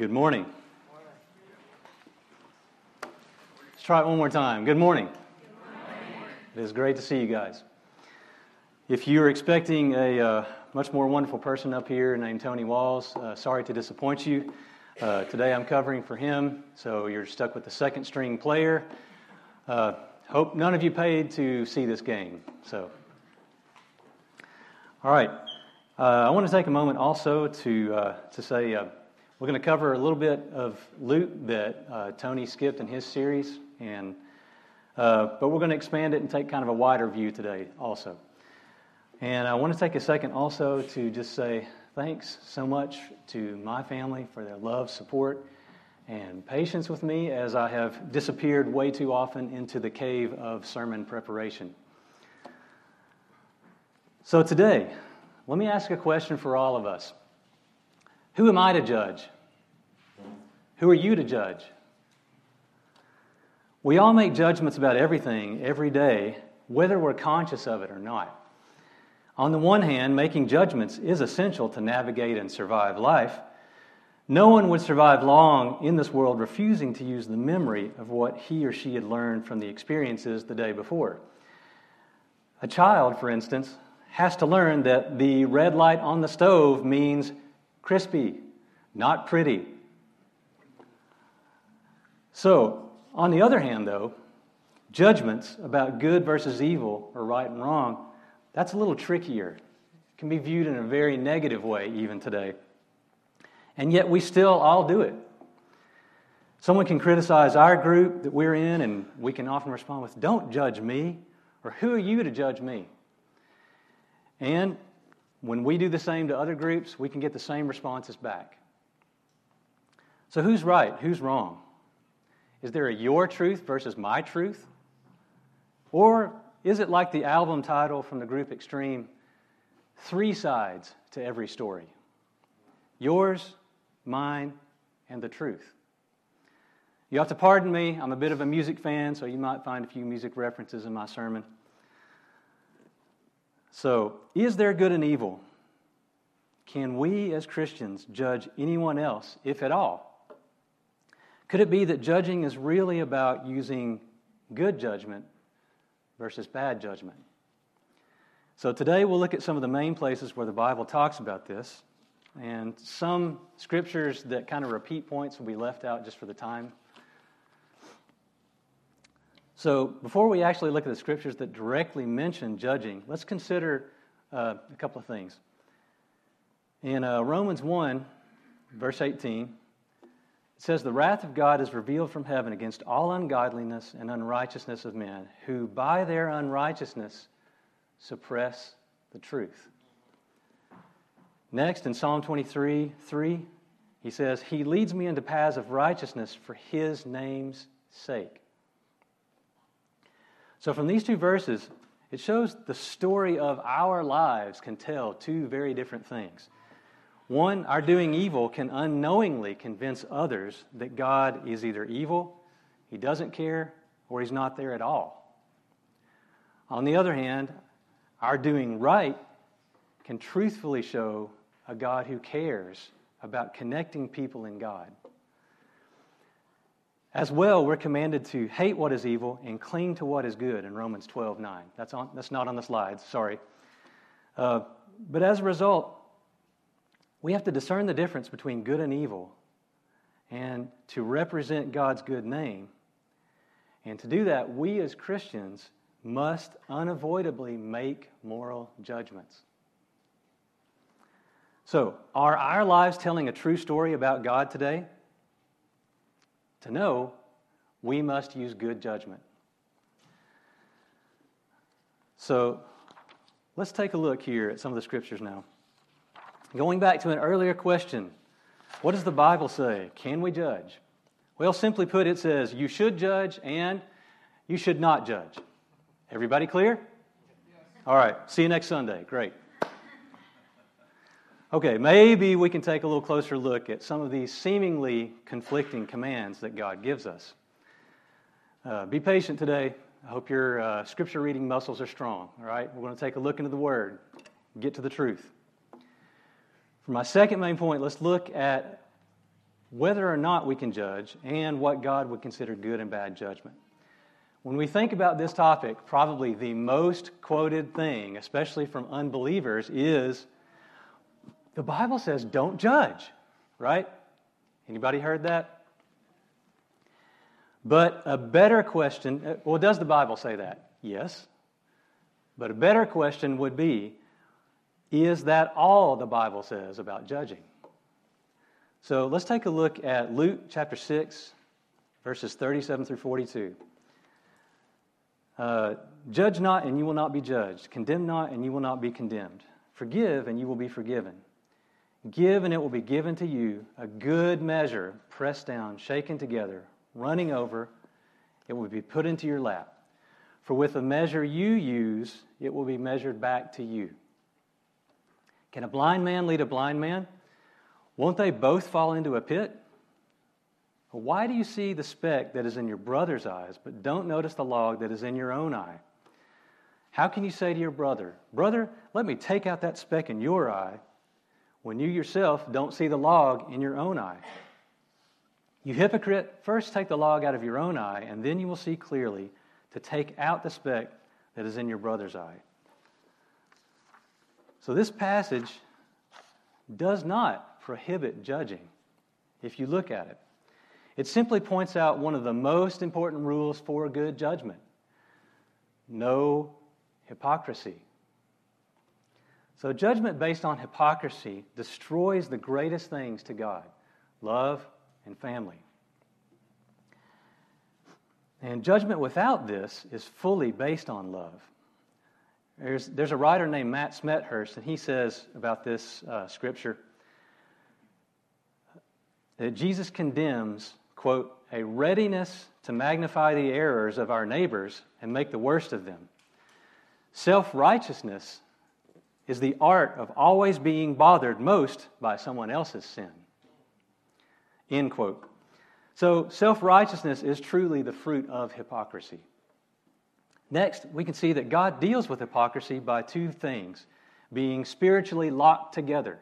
Good morning. Let's try it one more time. Good morning. It is great to see you guys. If you're expecting a uh, much more wonderful person up here named Tony Walls, uh, sorry to disappoint you. Uh, today I'm covering for him, so you're stuck with the second string player. Uh, hope none of you paid to see this game. So, all right. Uh, I want to take a moment also to uh, to say we're going to cover a little bit of Luke that uh, Tony skipped in his series, and uh, but we're going to expand it and take kind of a wider view today also. And I want to take a second also to just say thanks so much to my family for their love, support, and patience with me as I have disappeared way too often into the cave of sermon preparation. So today, let me ask a question for all of us. Who am I to judge? Who are you to judge? We all make judgments about everything every day, whether we're conscious of it or not. On the one hand, making judgments is essential to navigate and survive life. No one would survive long in this world refusing to use the memory of what he or she had learned from the experiences the day before. A child, for instance, has to learn that the red light on the stove means crispy, not pretty. So, on the other hand, though, judgments about good versus evil or right and wrong, that's a little trickier. It can be viewed in a very negative way even today. And yet we still all do it. Someone can criticize our group that we're in, and we can often respond with, Don't judge me, or Who are you to judge me? And when we do the same to other groups, we can get the same responses back. So, who's right? Who's wrong? Is there a your truth versus my truth? Or is it like the album title from the group Extreme, Three Sides to Every Story? Yours, mine, and the truth. You have to pardon me, I'm a bit of a music fan, so you might find a few music references in my sermon. So, is there good and evil? Can we as Christians judge anyone else, if at all? Could it be that judging is really about using good judgment versus bad judgment? So today we'll look at some of the main places where the Bible talks about this, and some scriptures that kind of repeat points will be left out just for the time. So, before we actually look at the scriptures that directly mention judging, let's consider uh, a couple of things. In uh, Romans 1, verse 18, it says, The wrath of God is revealed from heaven against all ungodliness and unrighteousness of men, who by their unrighteousness suppress the truth. Next, in Psalm 23 3, he says, He leads me into paths of righteousness for his name's sake. So, from these two verses, it shows the story of our lives can tell two very different things. One, our doing evil can unknowingly convince others that God is either evil, He doesn't care, or He's not there at all. On the other hand, our doing right can truthfully show a God who cares about connecting people in God. As well, we're commanded to hate what is evil and cling to what is good in Romans 12 9. That's, on, that's not on the slides, sorry. Uh, but as a result, we have to discern the difference between good and evil and to represent God's good name. And to do that, we as Christians must unavoidably make moral judgments. So, are our lives telling a true story about God today? To know, we must use good judgment. So let's take a look here at some of the scriptures now. Going back to an earlier question what does the Bible say? Can we judge? Well, simply put, it says you should judge and you should not judge. Everybody clear? All right, see you next Sunday. Great. Okay, maybe we can take a little closer look at some of these seemingly conflicting commands that God gives us. Uh, be patient today. I hope your uh, scripture reading muscles are strong. All right, we're going to take a look into the Word, get to the truth. For my second main point, let's look at whether or not we can judge, and what God would consider good and bad judgment. When we think about this topic, probably the most quoted thing, especially from unbelievers, is the Bible says don't judge, right? Anybody heard that? But a better question, uh, well, does the Bible say that? Yes. But a better question would be is that all the Bible says about judging? So let's take a look at Luke chapter 6, verses 37 through 42. Uh, Judge not, and you will not be judged. Condemn not, and you will not be condemned. Forgive, and you will be forgiven. Give, and it will be given to you a good measure, pressed down, shaken together, running over. It will be put into your lap. For with the measure you use, it will be measured back to you. Can a blind man lead a blind man? Won't they both fall into a pit? Why do you see the speck that is in your brother's eyes, but don't notice the log that is in your own eye? How can you say to your brother, Brother, let me take out that speck in your eye, when you yourself don't see the log in your own eye? You hypocrite, first take the log out of your own eye, and then you will see clearly to take out the speck that is in your brother's eye. So, this passage does not prohibit judging if you look at it. It simply points out one of the most important rules for good judgment no hypocrisy. So, judgment based on hypocrisy destroys the greatest things to God love and family. And judgment without this is fully based on love. There's, there's a writer named Matt Smethurst, and he says about this uh, scripture that Jesus condemns, quote, a readiness to magnify the errors of our neighbors and make the worst of them. Self righteousness is the art of always being bothered most by someone else's sin. End quote. So, self righteousness is truly the fruit of hypocrisy. Next, we can see that God deals with hypocrisy by two things being spiritually locked together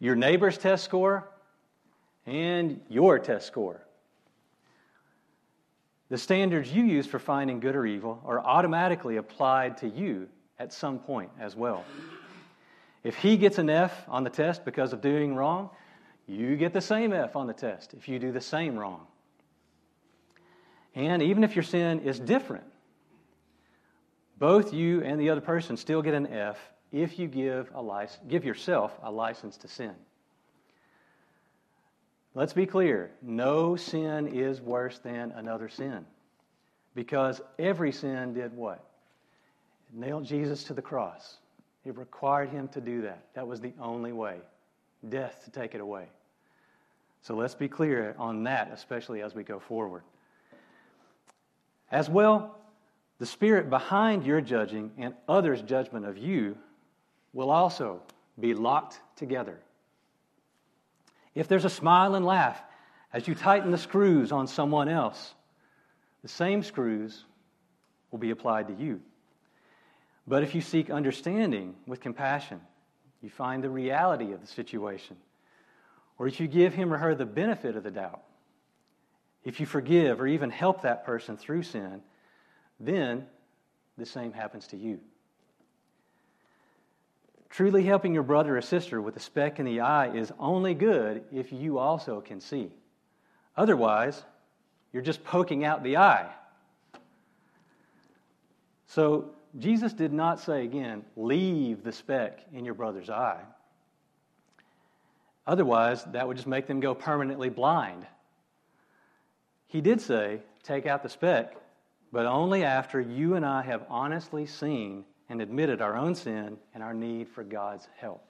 your neighbor's test score and your test score. The standards you use for finding good or evil are automatically applied to you at some point as well. If he gets an F on the test because of doing wrong, you get the same F on the test if you do the same wrong. And even if your sin is different, both you and the other person still get an F if you give, a license, give yourself a license to sin. Let's be clear no sin is worse than another sin. Because every sin did what? It nailed Jesus to the cross. It required him to do that. That was the only way death to take it away. So let's be clear on that, especially as we go forward. As well, the spirit behind your judging and others' judgment of you will also be locked together. If there's a smile and laugh as you tighten the screws on someone else, the same screws will be applied to you. But if you seek understanding with compassion, you find the reality of the situation, or if you give him or her the benefit of the doubt, if you forgive or even help that person through sin, then the same happens to you. Truly helping your brother or sister with a speck in the eye is only good if you also can see. Otherwise, you're just poking out the eye. So, Jesus did not say again, leave the speck in your brother's eye. Otherwise, that would just make them go permanently blind. He did say, Take out the speck, but only after you and I have honestly seen and admitted our own sin and our need for God's help.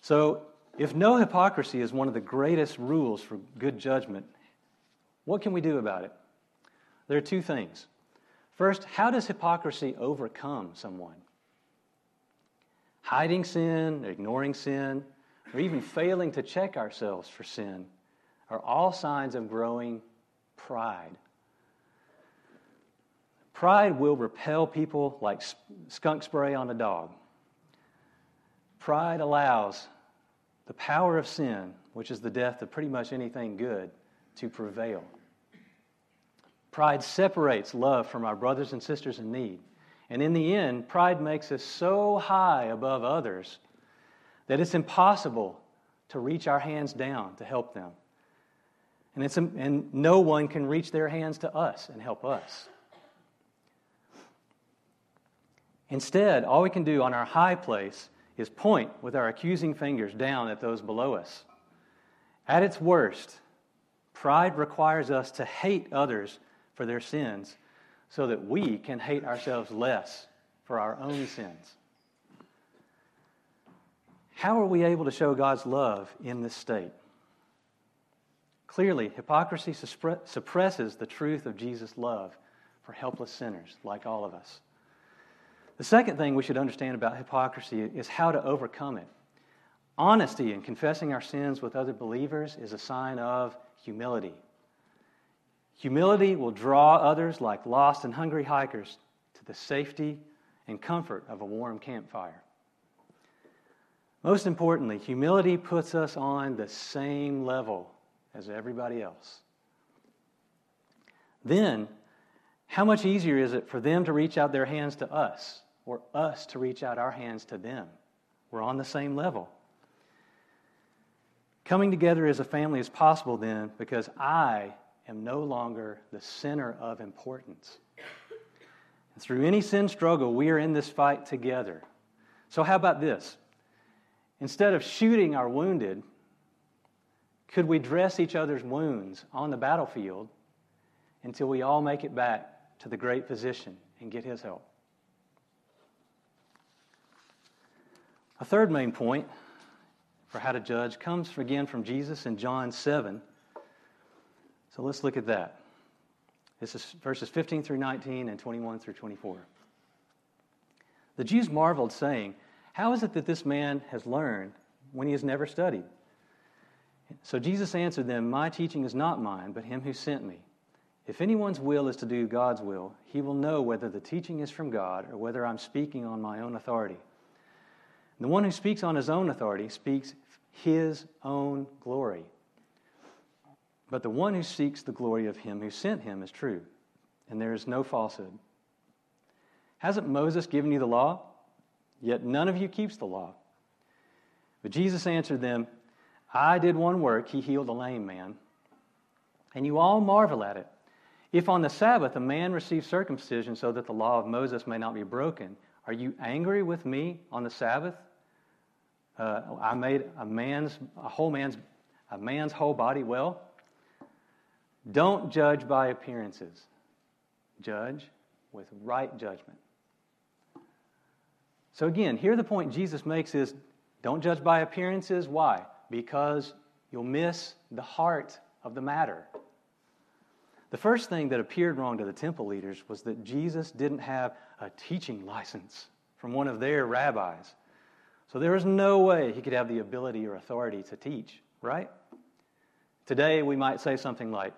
So, if no hypocrisy is one of the greatest rules for good judgment, what can we do about it? There are two things. First, how does hypocrisy overcome someone? Hiding sin, ignoring sin, or even failing to check ourselves for sin are all signs of growing pride. Pride will repel people like skunk spray on a dog. Pride allows the power of sin, which is the death of pretty much anything good, to prevail. Pride separates love from our brothers and sisters in need. And in the end, pride makes us so high above others that it's impossible to reach our hands down to help them. And, it's, and no one can reach their hands to us and help us. Instead, all we can do on our high place is point with our accusing fingers down at those below us. At its worst, pride requires us to hate others for their sins so that we can hate ourselves less for our own sins. How are we able to show God's love in this state? Clearly, hypocrisy suppresses the truth of Jesus' love for helpless sinners like all of us. The second thing we should understand about hypocrisy is how to overcome it. Honesty in confessing our sins with other believers is a sign of humility. Humility will draw others like lost and hungry hikers to the safety and comfort of a warm campfire. Most importantly, humility puts us on the same level as everybody else. Then, how much easier is it for them to reach out their hands to us or us to reach out our hands to them? We're on the same level. Coming together as a family is possible then because I am no longer the center of importance. And through any sin struggle, we are in this fight together. So, how about this? Instead of shooting our wounded, could we dress each other's wounds on the battlefield until we all make it back to the great physician and get his help? A third main point for how to judge comes again from Jesus in John 7. So let's look at that. This is verses 15 through 19 and 21 through 24. The Jews marveled, saying, How is it that this man has learned when he has never studied? So Jesus answered them, My teaching is not mine, but him who sent me. If anyone's will is to do God's will, he will know whether the teaching is from God or whether I'm speaking on my own authority. The one who speaks on his own authority speaks his own glory. But the one who seeks the glory of him who sent him is true, and there is no falsehood. Hasn't Moses given you the law? Yet none of you keeps the law. But Jesus answered them, I did one work, he healed a lame man. And you all marvel at it. If on the Sabbath a man receives circumcision so that the law of Moses may not be broken, are you angry with me on the Sabbath? Uh, I made a man's, a whole man's, a man's whole body well. Don't judge by appearances. Judge with right judgment. So again, here the point Jesus makes is don't judge by appearances. Why? Because you'll miss the heart of the matter. The first thing that appeared wrong to the temple leaders was that Jesus didn't have a teaching license from one of their rabbis. So there was no way he could have the ability or authority to teach, right? Today we might say something like,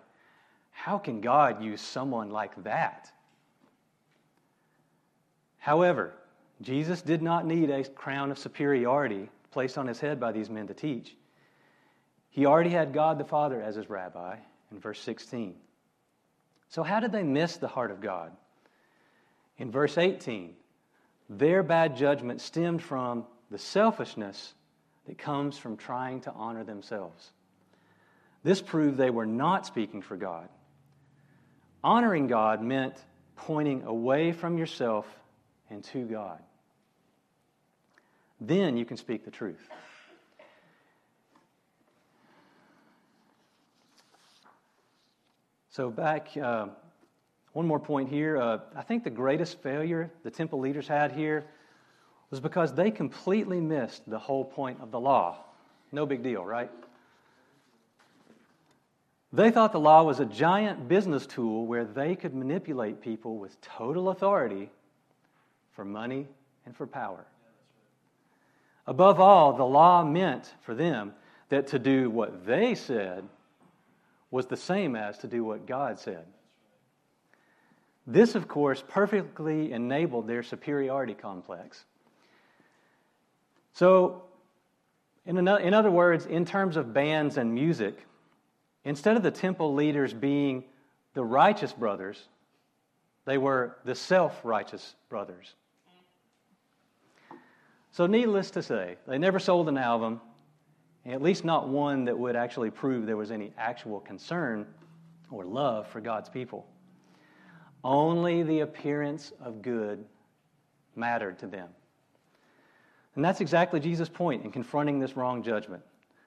How can God use someone like that? However, Jesus did not need a crown of superiority placed on his head by these men to teach. He already had God the Father as his rabbi in verse 16. So, how did they miss the heart of God? In verse 18, their bad judgment stemmed from the selfishness that comes from trying to honor themselves. This proved they were not speaking for God. Honoring God meant pointing away from yourself and to God. Then you can speak the truth. So, back, uh, one more point here. Uh, I think the greatest failure the temple leaders had here was because they completely missed the whole point of the law. No big deal, right? They thought the law was a giant business tool where they could manipulate people with total authority for money and for power. Above all, the law meant for them that to do what they said was the same as to do what God said. This, of course, perfectly enabled their superiority complex. So, In, other words, in terms of bands and music, instead of the temple leaders being the righteous brothers, they were the self righteous brothers. So, needless to say, they never sold an album, at least not one that would actually prove there was any actual concern or love for God's people. Only the appearance of good mattered to them. And that's exactly Jesus' point in confronting this wrong judgment.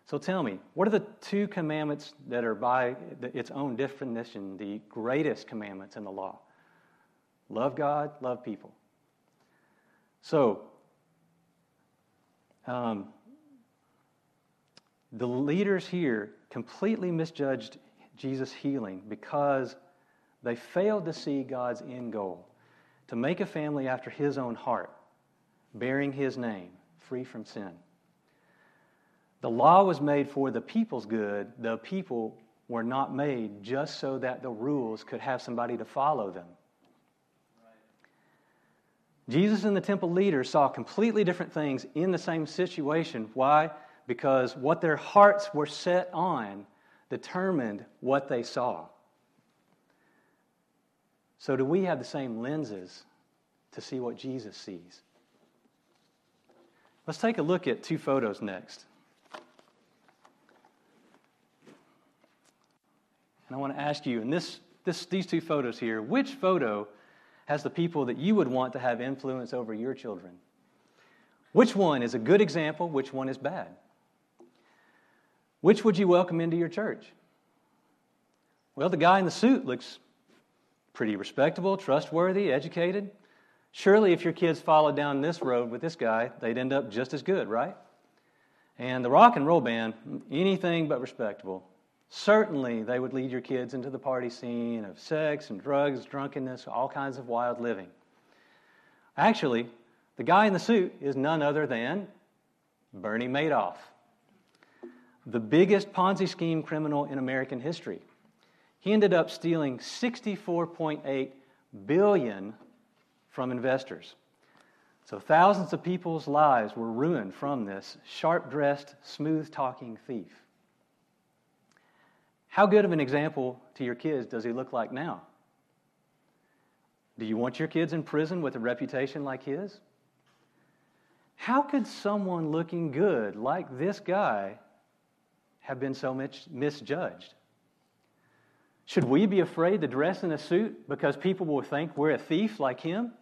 So tell me, what are the two commandments that are by its own definition the greatest commandments in the law? Love God, love people. So, um, the leaders here completely misjudged Jesus' healing because they failed to see God's end goal to make a family after his own heart, bearing his name, free from sin. The law was made for the people's good. The people were not made just so that the rules could have somebody to follow them. Jesus and the temple leaders saw completely different things in the same situation. Why? Because what their hearts were set on determined what they saw. So, do we have the same lenses to see what Jesus sees? Let's take a look at two photos next. And I want to ask you, in this, this, these two photos here, which photo has the people that you would want to have influence over your children? Which one is a good example? Which one is bad? Which would you welcome into your church? Well, the guy in the suit looks pretty respectable, trustworthy, educated. Surely, if your kids followed down this road with this guy, they'd end up just as good, right? And the rock and roll band, anything but respectable. Certainly, they would lead your kids into the party scene of sex and drugs, drunkenness, all kinds of wild living. Actually, the guy in the suit is none other than Bernie Madoff, the biggest Ponzi scheme criminal in American history. He ended up stealing 64.8 billion from investors. So thousands of people's lives were ruined from this sharp-dressed, smooth-talking thief. How good of an example to your kids does he look like now? Do you want your kids in prison with a reputation like his? How could someone looking good like this guy have been so much misjudged? Should we be afraid to dress in a suit because people will think we're a thief like him?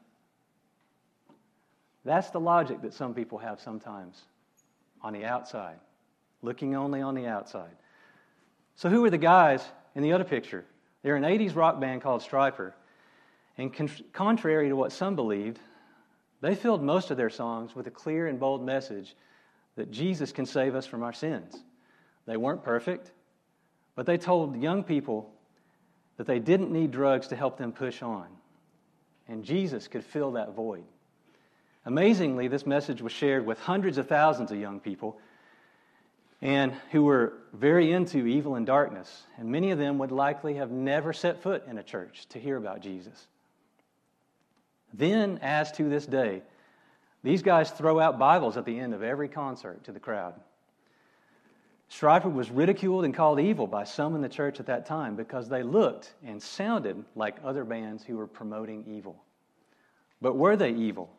That's the logic that some people have sometimes on the outside, looking only on the outside. So, who are the guys in the other picture? They're an 80s rock band called Stryper. And con- contrary to what some believed, they filled most of their songs with a clear and bold message that Jesus can save us from our sins. They weren't perfect, but they told young people that they didn't need drugs to help them push on. And Jesus could fill that void. Amazingly, this message was shared with hundreds of thousands of young people and who were very into evil and darkness. And many of them would likely have never set foot in a church to hear about Jesus. Then, as to this day, these guys throw out Bibles at the end of every concert to the crowd. Stryper was ridiculed and called evil by some in the church at that time because they looked and sounded like other bands who were promoting evil. But were they evil?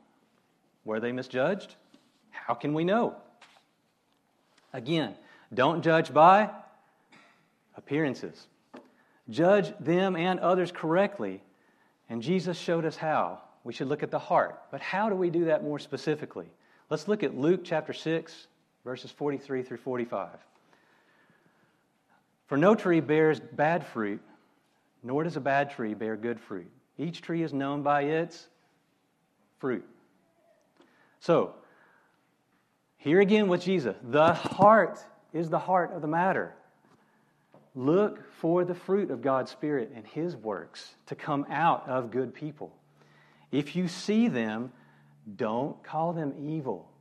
Were they misjudged? How can we know? Again, don't judge by appearances. Judge them and others correctly. And Jesus showed us how. We should look at the heart. But how do we do that more specifically? Let's look at Luke chapter 6, verses 43 through 45. For no tree bears bad fruit, nor does a bad tree bear good fruit. Each tree is known by its fruit. So, here again with Jesus, the heart is the heart of the matter. Look for the fruit of God's Spirit and His works to come out of good people. If you see them, don't call them evil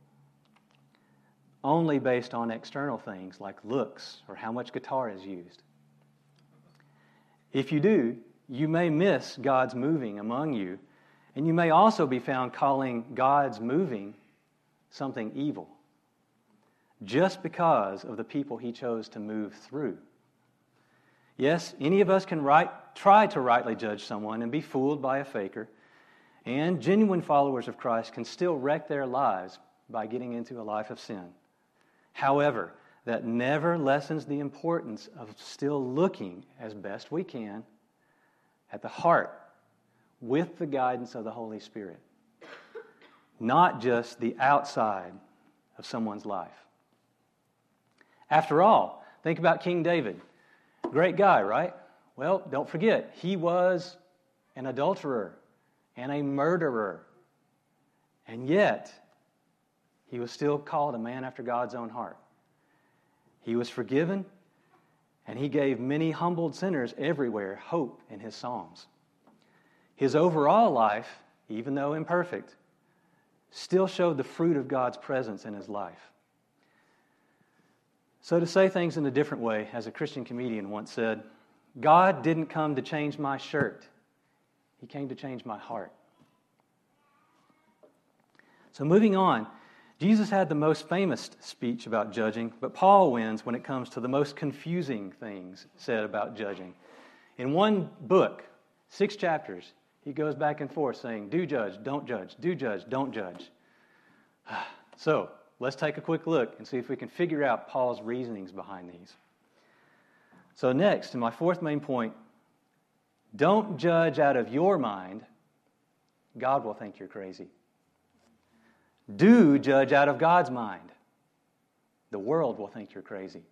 only based on external things like looks or how much guitar is used. If you do, you may miss God's moving among you, and you may also be found calling God's moving something evil. just because of the people he chose to move through. Yes, any of us can try to rightly judge someone and be fooled by a faker, and genuine followers of Christ can still wreck their lives by getting into a life of sin. However, that never lessens the importance of still looking as best we can at the heart with the guidance of the Holy Spirit, not just the outside of someone's life. After all, think about King David. Great guy, right? Well, don't forget, he was an adulterer and a murderer. And yet, he was still called a man after God's own heart. He was forgiven, and he gave many humbled sinners everywhere hope in his Psalms. His overall life, even though imperfect, still showed the fruit of God's presence in his life. So, to say things in a different way, as a Christian comedian once said, God didn't come to change my shirt, He came to change my heart. So, moving on, Jesus had the most famous speech about judging, but Paul wins when it comes to the most confusing things said about judging. In one book, six chapters, he goes back and forth saying, Do judge, don't judge, do judge, don't judge. So, let's take a quick look and see if we can figure out Paul's reasonings behind these. So, next, in my fourth main point, don't judge out of your mind. God will think you're crazy. Do judge out of God's mind. The world will think you're crazy.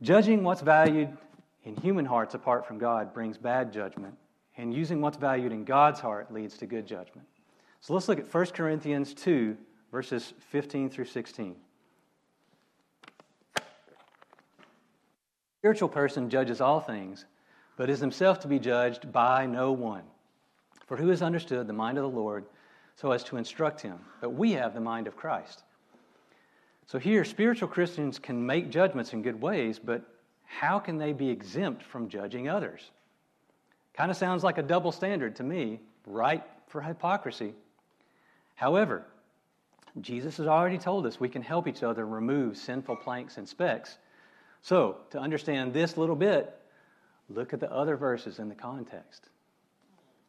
Judging what's valued in human hearts apart from God brings bad judgment, and using what's valued in God's heart leads to good judgment. So let's look at 1 Corinthians 2, verses 15 through 16. Spiritual person judges all things, but is himself to be judged by no one. For who has understood the mind of the Lord so as to instruct him? But we have the mind of Christ. So here, spiritual Christians can make judgments in good ways, but how can they be exempt from judging others? Kind of sounds like a double standard to me, right for hypocrisy. However, Jesus has already told us we can help each other remove sinful planks and specks. So, to understand this little bit, look at the other verses in the context.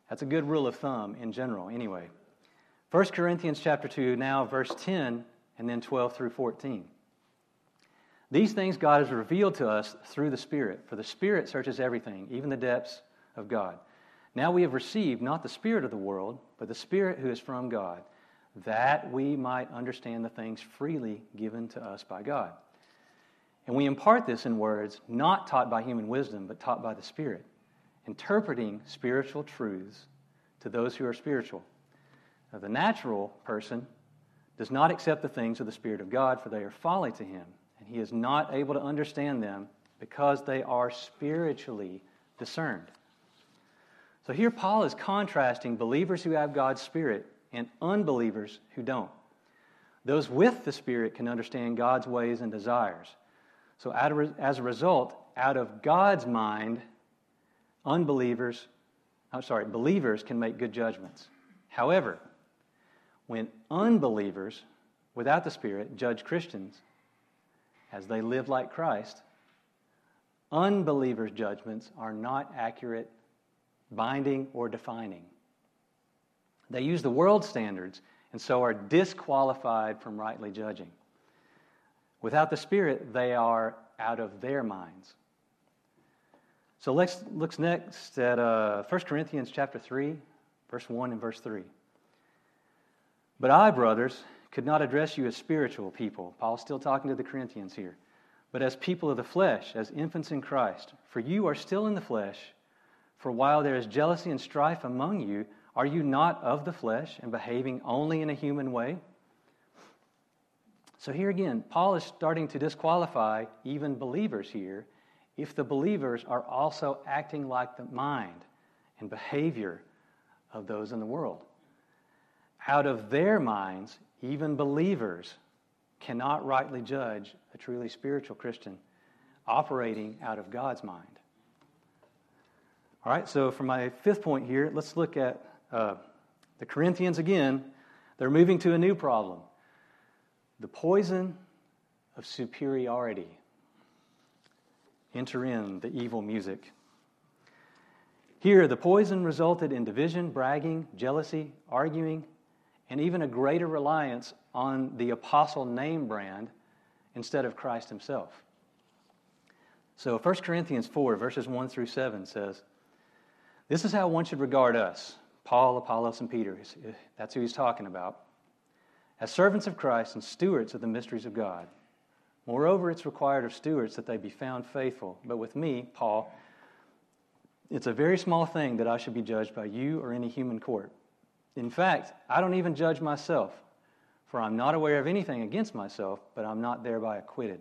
That's a good rule of thumb in general, anyway. 1 Corinthians chapter 2, now verse 10, and then 12 through 14. These things God has revealed to us through the Spirit, for the Spirit searches everything, even the depths of God. Now we have received not the Spirit of the world, but the Spirit who is from God that we might understand the things freely given to us by God. And we impart this in words not taught by human wisdom, but taught by the Spirit, interpreting spiritual truths to those who are spiritual. Now, the natural person does not accept the things of the Spirit of God, for they are folly to him, and he is not able to understand them because they are spiritually discerned. So here Paul is contrasting believers who have God's Spirit and unbelievers who don't. Those with the Spirit can understand God's ways and desires. So, as a result, out of God's mind, unbelievers, I'm sorry, believers can make good judgments. However, when unbelievers without the Spirit judge Christians as they live like Christ, unbelievers' judgments are not accurate, binding, or defining. They use the world standards and so are disqualified from rightly judging. Without the Spirit, they are out of their minds. So let's look next at uh, 1 Corinthians chapter 3, verse 1 and verse 3. But I, brothers, could not address you as spiritual people. Paul's still talking to the Corinthians here. But as people of the flesh, as infants in Christ. For you are still in the flesh. For while there is jealousy and strife among you, are you not of the flesh and behaving only in a human way? So, here again, Paul is starting to disqualify even believers here if the believers are also acting like the mind and behavior of those in the world. Out of their minds, even believers cannot rightly judge a truly spiritual Christian operating out of God's mind. All right, so for my fifth point here, let's look at uh, the Corinthians, again, they're moving to a new problem. The poison of superiority. Enter in the evil music. Here, the poison resulted in division, bragging, jealousy, arguing, and even a greater reliance on the apostle name brand instead of Christ himself. So 1 Corinthians 4, verses 1 through 7 says, This is how one should regard us Paul, Apollos, and Peter. Eh, that's who he's talking about. As servants of Christ and stewards of the mysteries of God. Moreover, it's required of stewards that they be found faithful. But with me, Paul, it's a very small thing that I should be judged by you or any human court. In fact, I don't even judge myself, for I'm not aware of anything against myself, but I'm not thereby acquitted.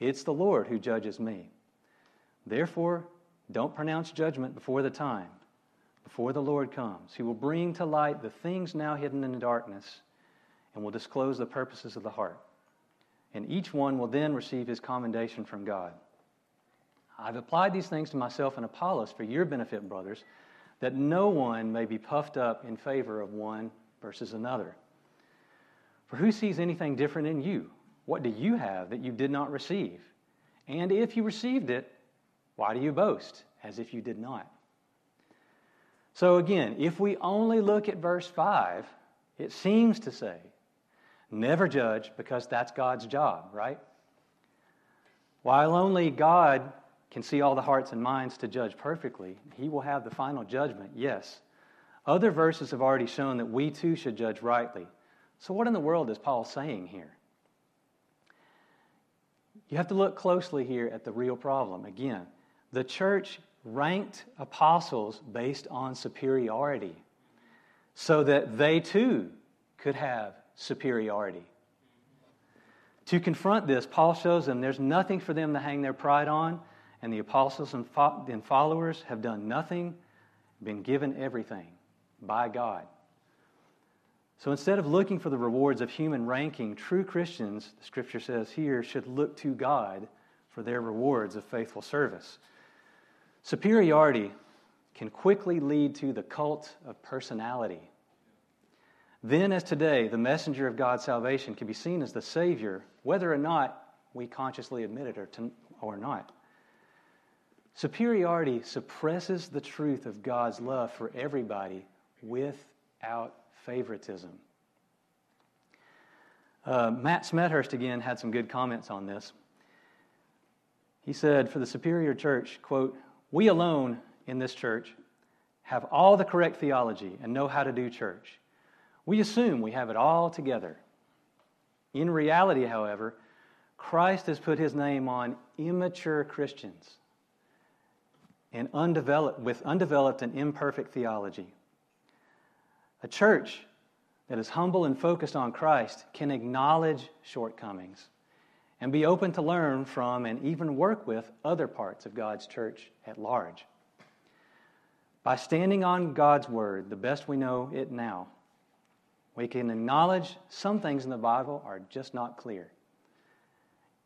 It's the Lord who judges me. Therefore, don't pronounce judgment before the time, before the Lord comes. He will bring to light the things now hidden in the darkness and will disclose the purposes of the heart. And each one will then receive his commendation from God. I've applied these things to myself and Apollos for your benefit, brothers, that no one may be puffed up in favor of one versus another. For who sees anything different in you? What do you have that you did not receive? And if you received it, why do you boast as if you did not? So, again, if we only look at verse 5, it seems to say, never judge because that's God's job, right? While only God can see all the hearts and minds to judge perfectly, he will have the final judgment, yes. Other verses have already shown that we too should judge rightly. So, what in the world is Paul saying here? You have to look closely here at the real problem. Again, the church ranked apostles based on superiority so that they too could have superiority. To confront this, Paul shows them there's nothing for them to hang their pride on, and the apostles and followers have done nothing, been given everything by God. So instead of looking for the rewards of human ranking, true Christians, the scripture says here, should look to God for their rewards of faithful service. Superiority can quickly lead to the cult of personality. Then, as today, the messenger of God's salvation can be seen as the Savior, whether or not we consciously admit it or, to, or not. Superiority suppresses the truth of God's love for everybody without favoritism. Uh, Matt Smethurst again had some good comments on this. He said, For the superior church, quote, we alone in this church have all the correct theology and know how to do church. We assume we have it all together. In reality, however, Christ has put his name on immature Christians and undeveloped, with undeveloped and imperfect theology. A church that is humble and focused on Christ can acknowledge shortcomings and be open to learn from and even work with other parts of God's church at large. By standing on God's Word, the best we know it now, we can acknowledge some things in the Bible are just not clear.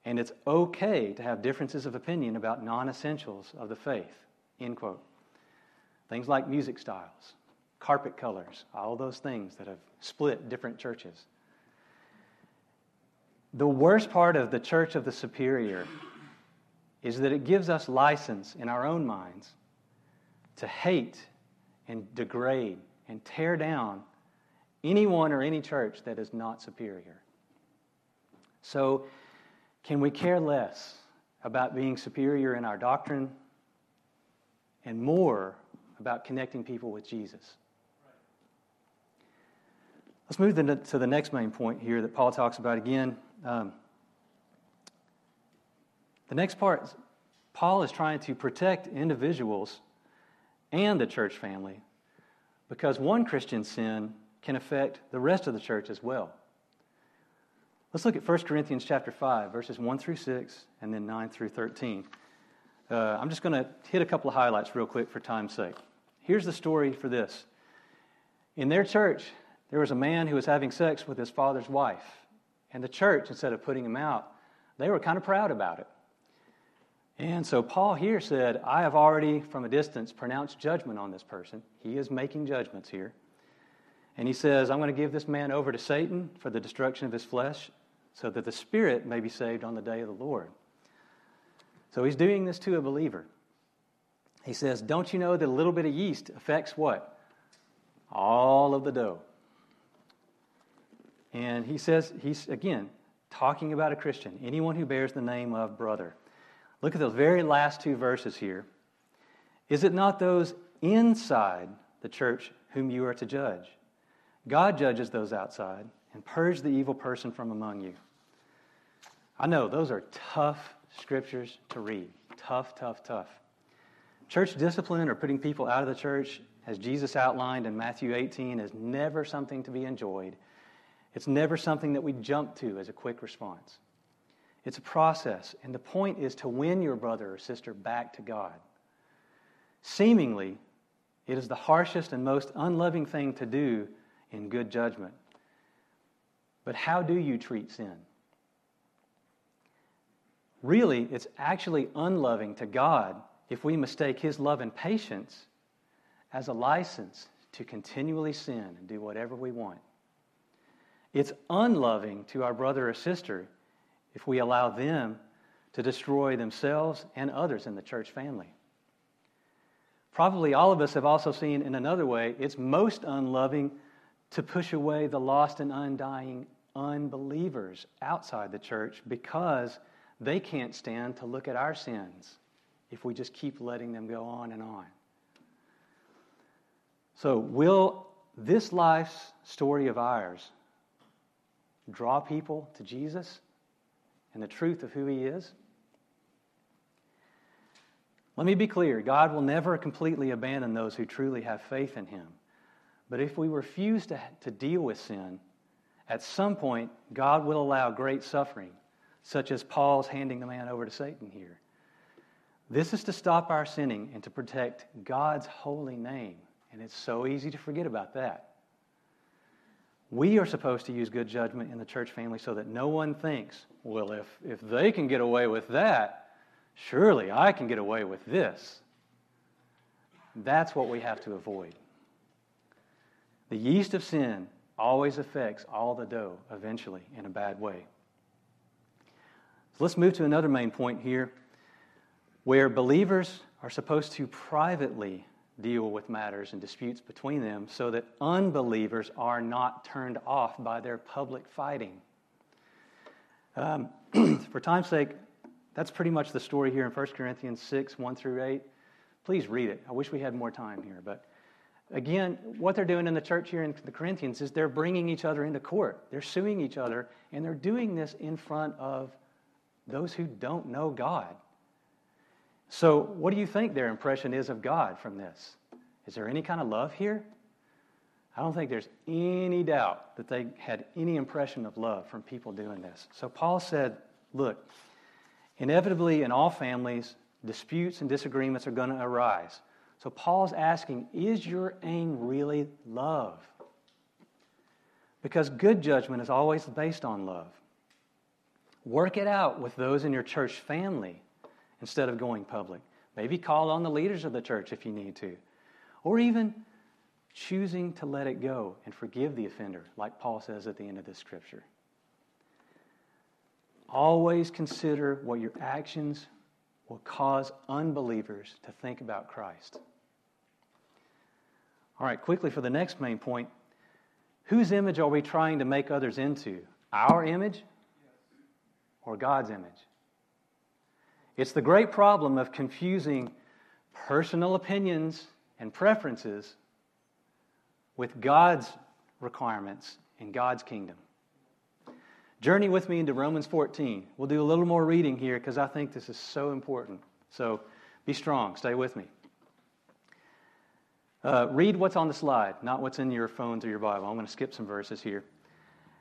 And it's okay to have differences of opinion about non essentials of the faith. End quote. Things like music styles, carpet colors, all those things that have split different churches. The worst part of the church of the superior is that it gives us license in our own minds to hate and degrade and tear down anyone or any church that is not superior. So, can we care less about being superior in our doctrine and more about connecting people with Jesus? Let's move to the next main point here that Paul talks about again um, the next part, Paul is trying to protect individuals and the church family because one Christian sin can affect the rest of the church as well. Let's look at 1 Corinthians chapter 5, verses 1 through 6, and then 9 through 13. Uh, I'm just going to hit a couple of highlights real quick for time's sake. Here's the story for this. In their church, there was a man who was having sex with his father's wife. And the church, instead of putting him out, they were kind of proud about it. And so Paul here said, I have already, from a distance, pronounced judgment on this person. He is making judgments here. And he says, I'm going to give this man over to Satan for the destruction of his flesh, so that the spirit may be saved on the day of the Lord. So he's doing this to a believer. He says, Don't you know that a little bit of yeast affects what? All of the dough. And he says, he's again talking about a Christian, anyone who bears the name of brother. Look at those very last two verses here. Is it not those inside the church whom you are to judge? God judges those outside and purge the evil person from among you. I know those are tough scriptures to read. Tough, tough, tough. Church discipline or putting people out of the church, as Jesus outlined in Matthew 18, is never something to be enjoyed. It's never something that we jump to as a quick response. It's a process, and the point is to win your brother or sister back to God. Seemingly, it is the harshest and most unloving thing to do in good judgment. But how do you treat sin? Really, it's actually unloving to God if we mistake His love and patience as a license to continually sin and do whatever we want. It's unloving to our brother or sister if we allow them to destroy themselves and others in the church family. Probably all of us have also seen in another way, it's most unloving to push away the lost and undying unbelievers outside the church because they can't stand to look at our sins if we just keep letting them go on and on. So, will this life's story of ours draw people to Jesus and the truth of who He is? Let me be clear God will never completely abandon those who truly have faith in Him. But if we refuse to, to deal with sin, at some point, God will allow great suffering, such as Paul's handing the man over to Satan here. This is to stop our sinning and to protect God's holy name. And it's so easy to forget about that. We are supposed to use good judgment in the church family so that no one thinks, well, if, if they can get away with that, surely I can get away with this. That's what we have to avoid. The yeast of sin always affects all the dough eventually in a bad way. Let's move to another main point here where believers are supposed to privately deal with matters and disputes between them so that unbelievers are not turned off by their public fighting. Um, for time's sake, that's pretty much the story here in 1 Corinthians 6 1 through 8. Please read it. I wish we had more time here. But again, what they're doing in the church here in the Corinthians is they're bringing each other into court. They're suing each other, and they're doing this in front of those who don't know God. So, what do you think their impression is of God from this? Is there any kind of love here? I don't think there's any doubt that they had any impression of love from people doing this. So, Paul said, Look, inevitably in all families, disputes and disagreements are going to arise. So, Paul's asking, Is your aim really love? Because good judgment is always based on love. Work it out with those in your church family instead of going public. Maybe call on the leaders of the church if you need to. Or even choosing to let it go and forgive the offender, like Paul says at the end of this scripture. Always consider what your actions will cause unbelievers to think about Christ. All right, quickly for the next main point whose image are we trying to make others into? Our image or God's image? It's the great problem of confusing personal opinions and preferences with God's requirements in God's kingdom. Journey with me into Romans 14. We'll do a little more reading here because I think this is so important. So be strong. Stay with me. Uh, read what's on the slide, not what's in your phones or your Bible. I'm going to skip some verses here.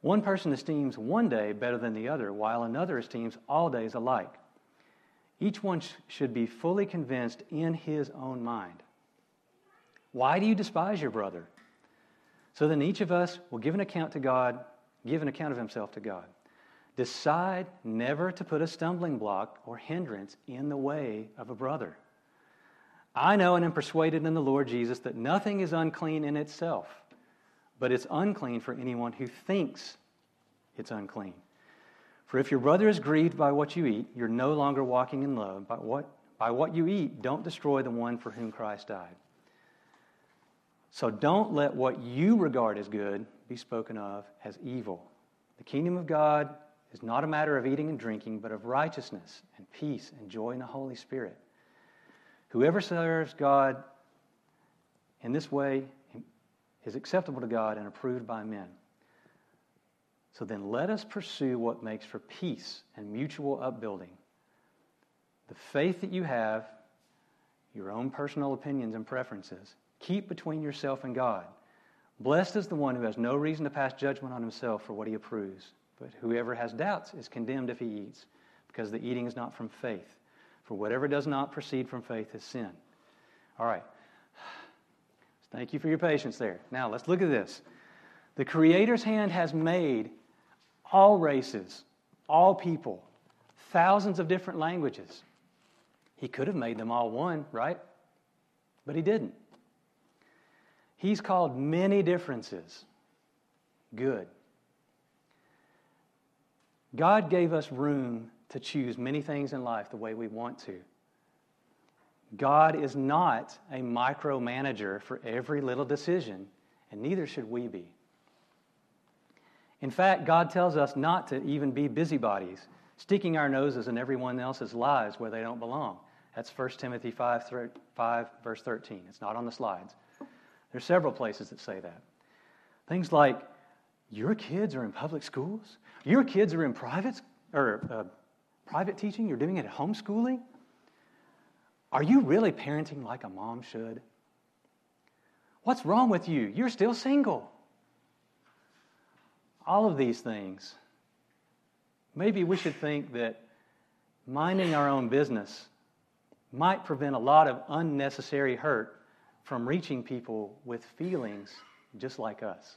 One person esteems one day better than the other, while another esteems all days alike. Each one sh- should be fully convinced in his own mind. Why do you despise your brother? So then each of us will give an account to God, give an account of himself to God. Decide never to put a stumbling block or hindrance in the way of a brother. I know and am persuaded in the Lord Jesus that nothing is unclean in itself, but it's unclean for anyone who thinks it's unclean. For if your brother is grieved by what you eat, you're no longer walking in love. By what, by what you eat, don't destroy the one for whom Christ died. So don't let what you regard as good be spoken of as evil. The kingdom of God is not a matter of eating and drinking, but of righteousness and peace and joy in the Holy Spirit. Whoever serves God in this way is acceptable to God and approved by men. So then let us pursue what makes for peace and mutual upbuilding. The faith that you have, your own personal opinions and preferences, keep between yourself and God. Blessed is the one who has no reason to pass judgment on himself for what he approves. But whoever has doubts is condemned if he eats, because the eating is not from faith. For whatever does not proceed from faith is sin. All right. Thank you for your patience there. Now, let's look at this. The Creator's hand has made all races, all people, thousands of different languages. He could have made them all one, right? But He didn't. He's called many differences good. God gave us room to choose many things in life the way we want to. God is not a micromanager for every little decision, and neither should we be. In fact, God tells us not to even be busybodies, sticking our noses in everyone else's lives where they don't belong. That's 1 Timothy 5, 5, verse 13. It's not on the slides. There's several places that say that. Things like, your kids are in public schools? Your kids are in private or uh, private teaching? You're doing it at homeschooling? Are you really parenting like a mom should? What's wrong with you? You're still single. All of these things. Maybe we should think that minding our own business might prevent a lot of unnecessary hurt from reaching people with feelings just like us.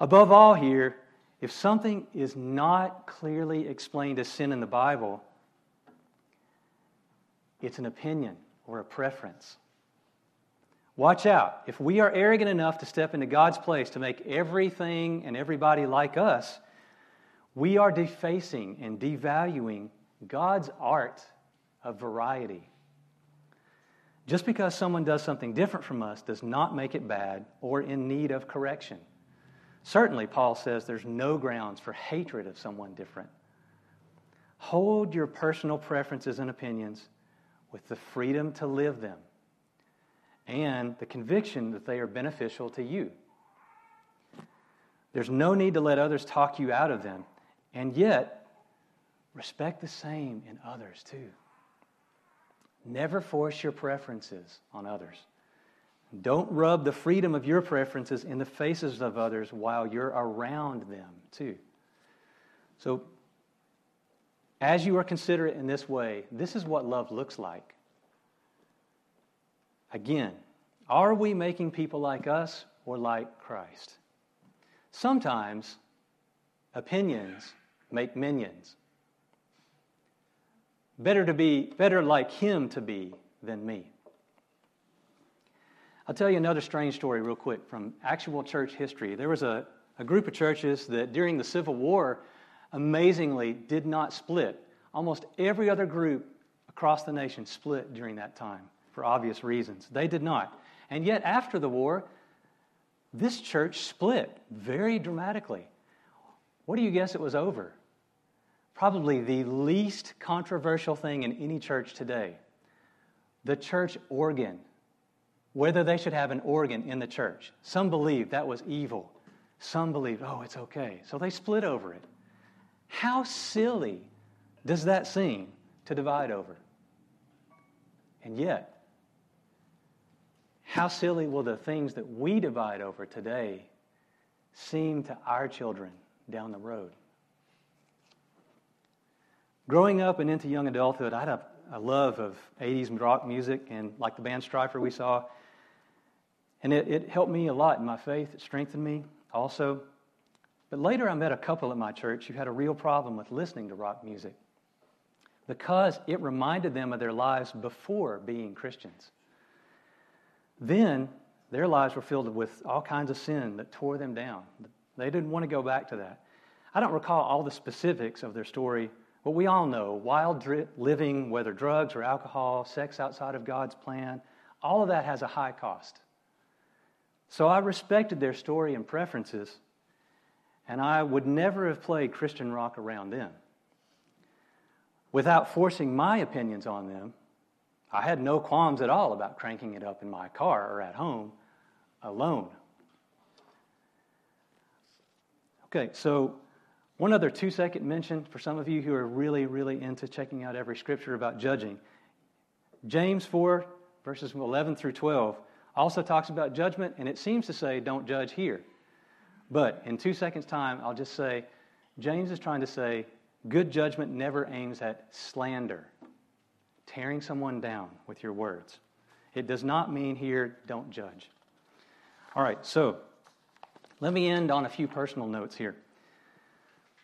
Above all, here, if something is not clearly explained as sin in the Bible, it's an opinion or a preference. Watch out. If we are arrogant enough to step into God's place to make everything and everybody like us, we are defacing and devaluing God's art of variety. Just because someone does something different from us does not make it bad or in need of correction. Certainly, Paul says there's no grounds for hatred of someone different. Hold your personal preferences and opinions with the freedom to live them and the conviction that they are beneficial to you. There's no need to let others talk you out of them, and yet, respect the same in others too. Never force your preferences on others. Don't rub the freedom of your preferences in the faces of others while you're around them, too. So, as you are considerate in this way, this is what love looks like. Again, are we making people like us or like Christ? Sometimes opinions make minions. Better to be better like him to be than me. I'll tell you another strange story, real quick, from actual church history. There was a, a group of churches that during the Civil War amazingly did not split. Almost every other group across the nation split during that time for obvious reasons. They did not. And yet, after the war, this church split very dramatically. What do you guess it was over? Probably the least controversial thing in any church today the church organ whether they should have an organ in the church. Some believed that was evil. Some believed, oh, it's okay. So they split over it. How silly does that seem to divide over? And yet, how silly will the things that we divide over today seem to our children down the road? Growing up and into young adulthood, I had a, a love of 80s rock music and like the band Stryper we saw. And it, it helped me a lot in my faith. It strengthened me also. But later, I met a couple at my church who had a real problem with listening to rock music because it reminded them of their lives before being Christians. Then, their lives were filled with all kinds of sin that tore them down. They didn't want to go back to that. I don't recall all the specifics of their story, but we all know wild living, whether drugs or alcohol, sex outside of God's plan, all of that has a high cost. So I respected their story and preferences, and I would never have played Christian rock around them. Without forcing my opinions on them, I had no qualms at all about cranking it up in my car or at home alone. Okay, so one other two second mention for some of you who are really, really into checking out every scripture about judging. James 4, verses 11 through 12 also talks about judgment, and it seems to say, don't judge here. But in two seconds' time, I'll just say, James is trying to say, good judgment never aims at slander, tearing someone down with your words. It does not mean here, don't judge. All right, so let me end on a few personal notes here.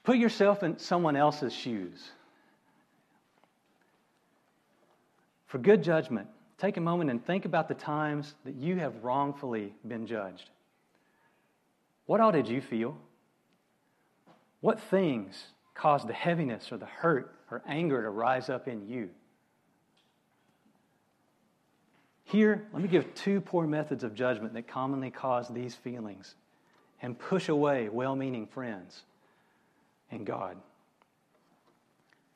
Put yourself in someone else's shoes. For good judgment, take a moment and think about the times that you have wrongfully been judged. What all did you feel? What things caused the heaviness or the hurt or anger to rise up in you? Here, let me give two poor methods of judgment that commonly cause these feelings and push away well meaning friends and God.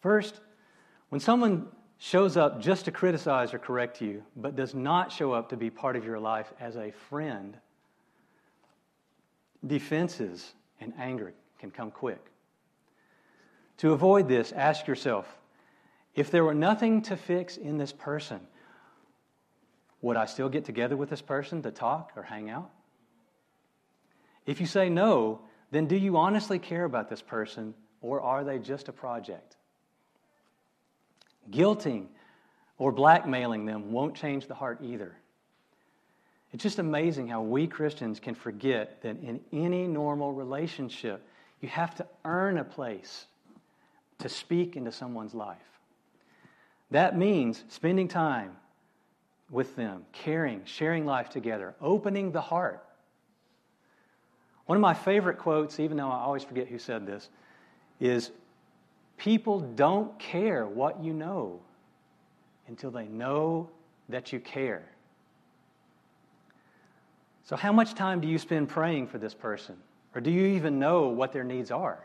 First, when someone shows up just to criticize or correct you, but does not show up to be part of your life as a friend, defenses and anger can come quick. To avoid this, ask yourself if there were nothing to fix in this person, would I still get together with this person to talk or hang out? If you say no, then do you honestly care about this person or are they just a project? Guilting or blackmailing them won't change the heart either. It's just amazing how we Christians can forget that in any normal relationship, you have to earn a place to speak into someone's life. That means spending time with them, caring, sharing life together, opening the heart. One of my favorite quotes, even though I always forget who said this, is People don't care what you know until they know that you care. So, how much time do you spend praying for this person? Or do you even know what their needs are?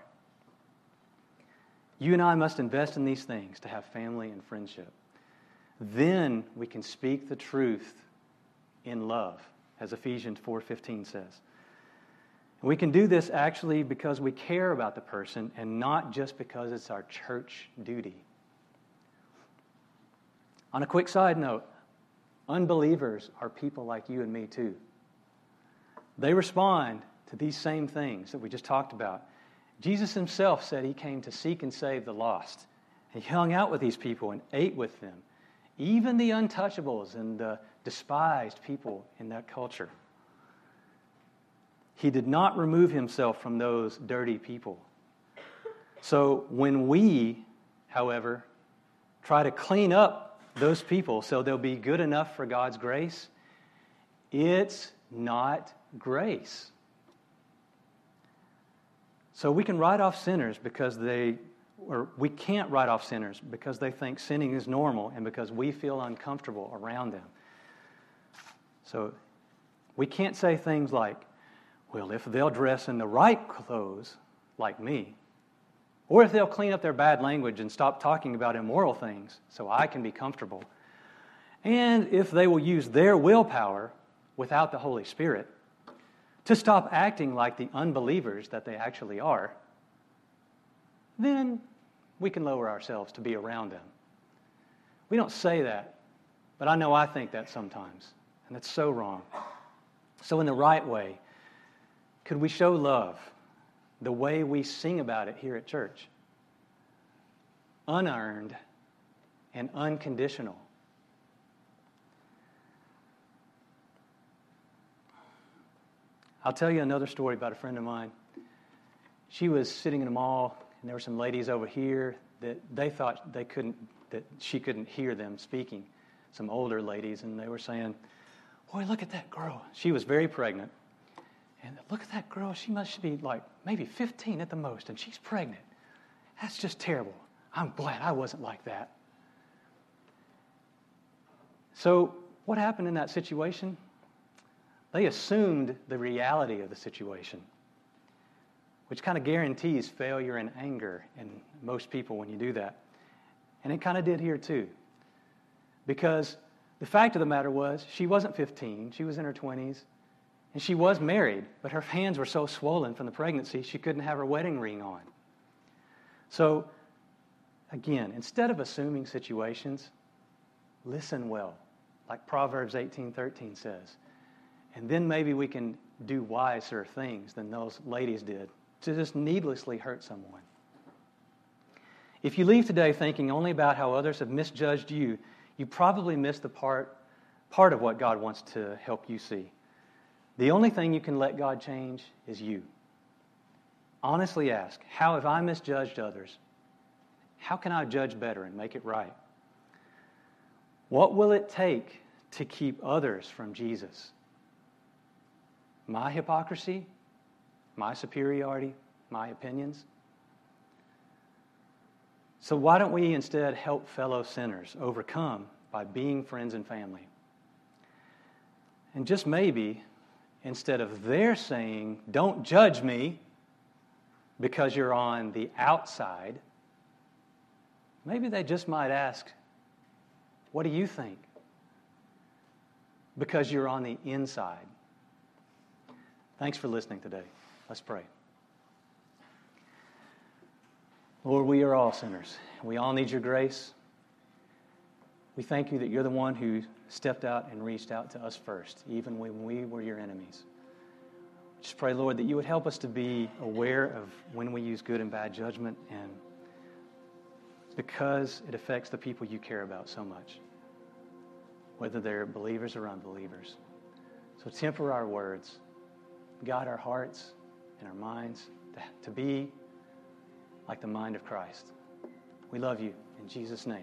You and I must invest in these things to have family and friendship. Then we can speak the truth in love, as Ephesians 4:15 says. We can do this actually because we care about the person and not just because it's our church duty. On a quick side note, unbelievers are people like you and me too. They respond to these same things that we just talked about. Jesus himself said he came to seek and save the lost. He hung out with these people and ate with them, even the untouchables and the despised people in that culture. He did not remove himself from those dirty people. So when we, however, try to clean up those people so they'll be good enough for God's grace, it's not grace. So we can write off sinners because they, or we can't write off sinners because they think sinning is normal and because we feel uncomfortable around them. So we can't say things like, well, if they'll dress in the right clothes, like me, or if they'll clean up their bad language and stop talking about immoral things so I can be comfortable, and if they will use their willpower without the Holy Spirit to stop acting like the unbelievers that they actually are, then we can lower ourselves to be around them. We don't say that, but I know I think that sometimes, and it's so wrong. So, in the right way, Could we show love the way we sing about it here at church? Unearned and unconditional. I'll tell you another story about a friend of mine. She was sitting in a mall, and there were some ladies over here that they thought they couldn't, that she couldn't hear them speaking. Some older ladies, and they were saying, "Boy, look at that girl." She was very pregnant, and look at that girl. She must be like maybe 15 at the most, and she's pregnant. That's just terrible. I'm glad I wasn't like that. So, what happened in that situation? They assumed the reality of the situation, which kind of guarantees failure and anger in most people when you do that. And it kind of did here too. Because the fact of the matter was, she wasn't 15, she was in her 20s, and she was married, but her hands were so swollen from the pregnancy, she couldn't have her wedding ring on. So, again, instead of assuming situations, listen well, like Proverbs 18:13 says. And then maybe we can do wiser things than those ladies did to just needlessly hurt someone. If you leave today thinking only about how others have misjudged you, you probably missed the part, part of what God wants to help you see. The only thing you can let God change is you. Honestly ask, how have I misjudged others? How can I judge better and make it right? What will it take to keep others from Jesus? My hypocrisy? My superiority? My opinions? So, why don't we instead help fellow sinners overcome by being friends and family? And just maybe, instead of their saying, Don't judge me because you're on the outside, maybe they just might ask, What do you think? Because you're on the inside. Thanks for listening today. Let's pray. Lord, we are all sinners. We all need your grace. We thank you that you're the one who stepped out and reached out to us first, even when we were your enemies. Just pray, Lord, that you would help us to be aware of when we use good and bad judgment, and because it affects the people you care about so much, whether they're believers or unbelievers. So temper our words guide our hearts and our minds to be like the mind of Christ. We love you in Jesus' name.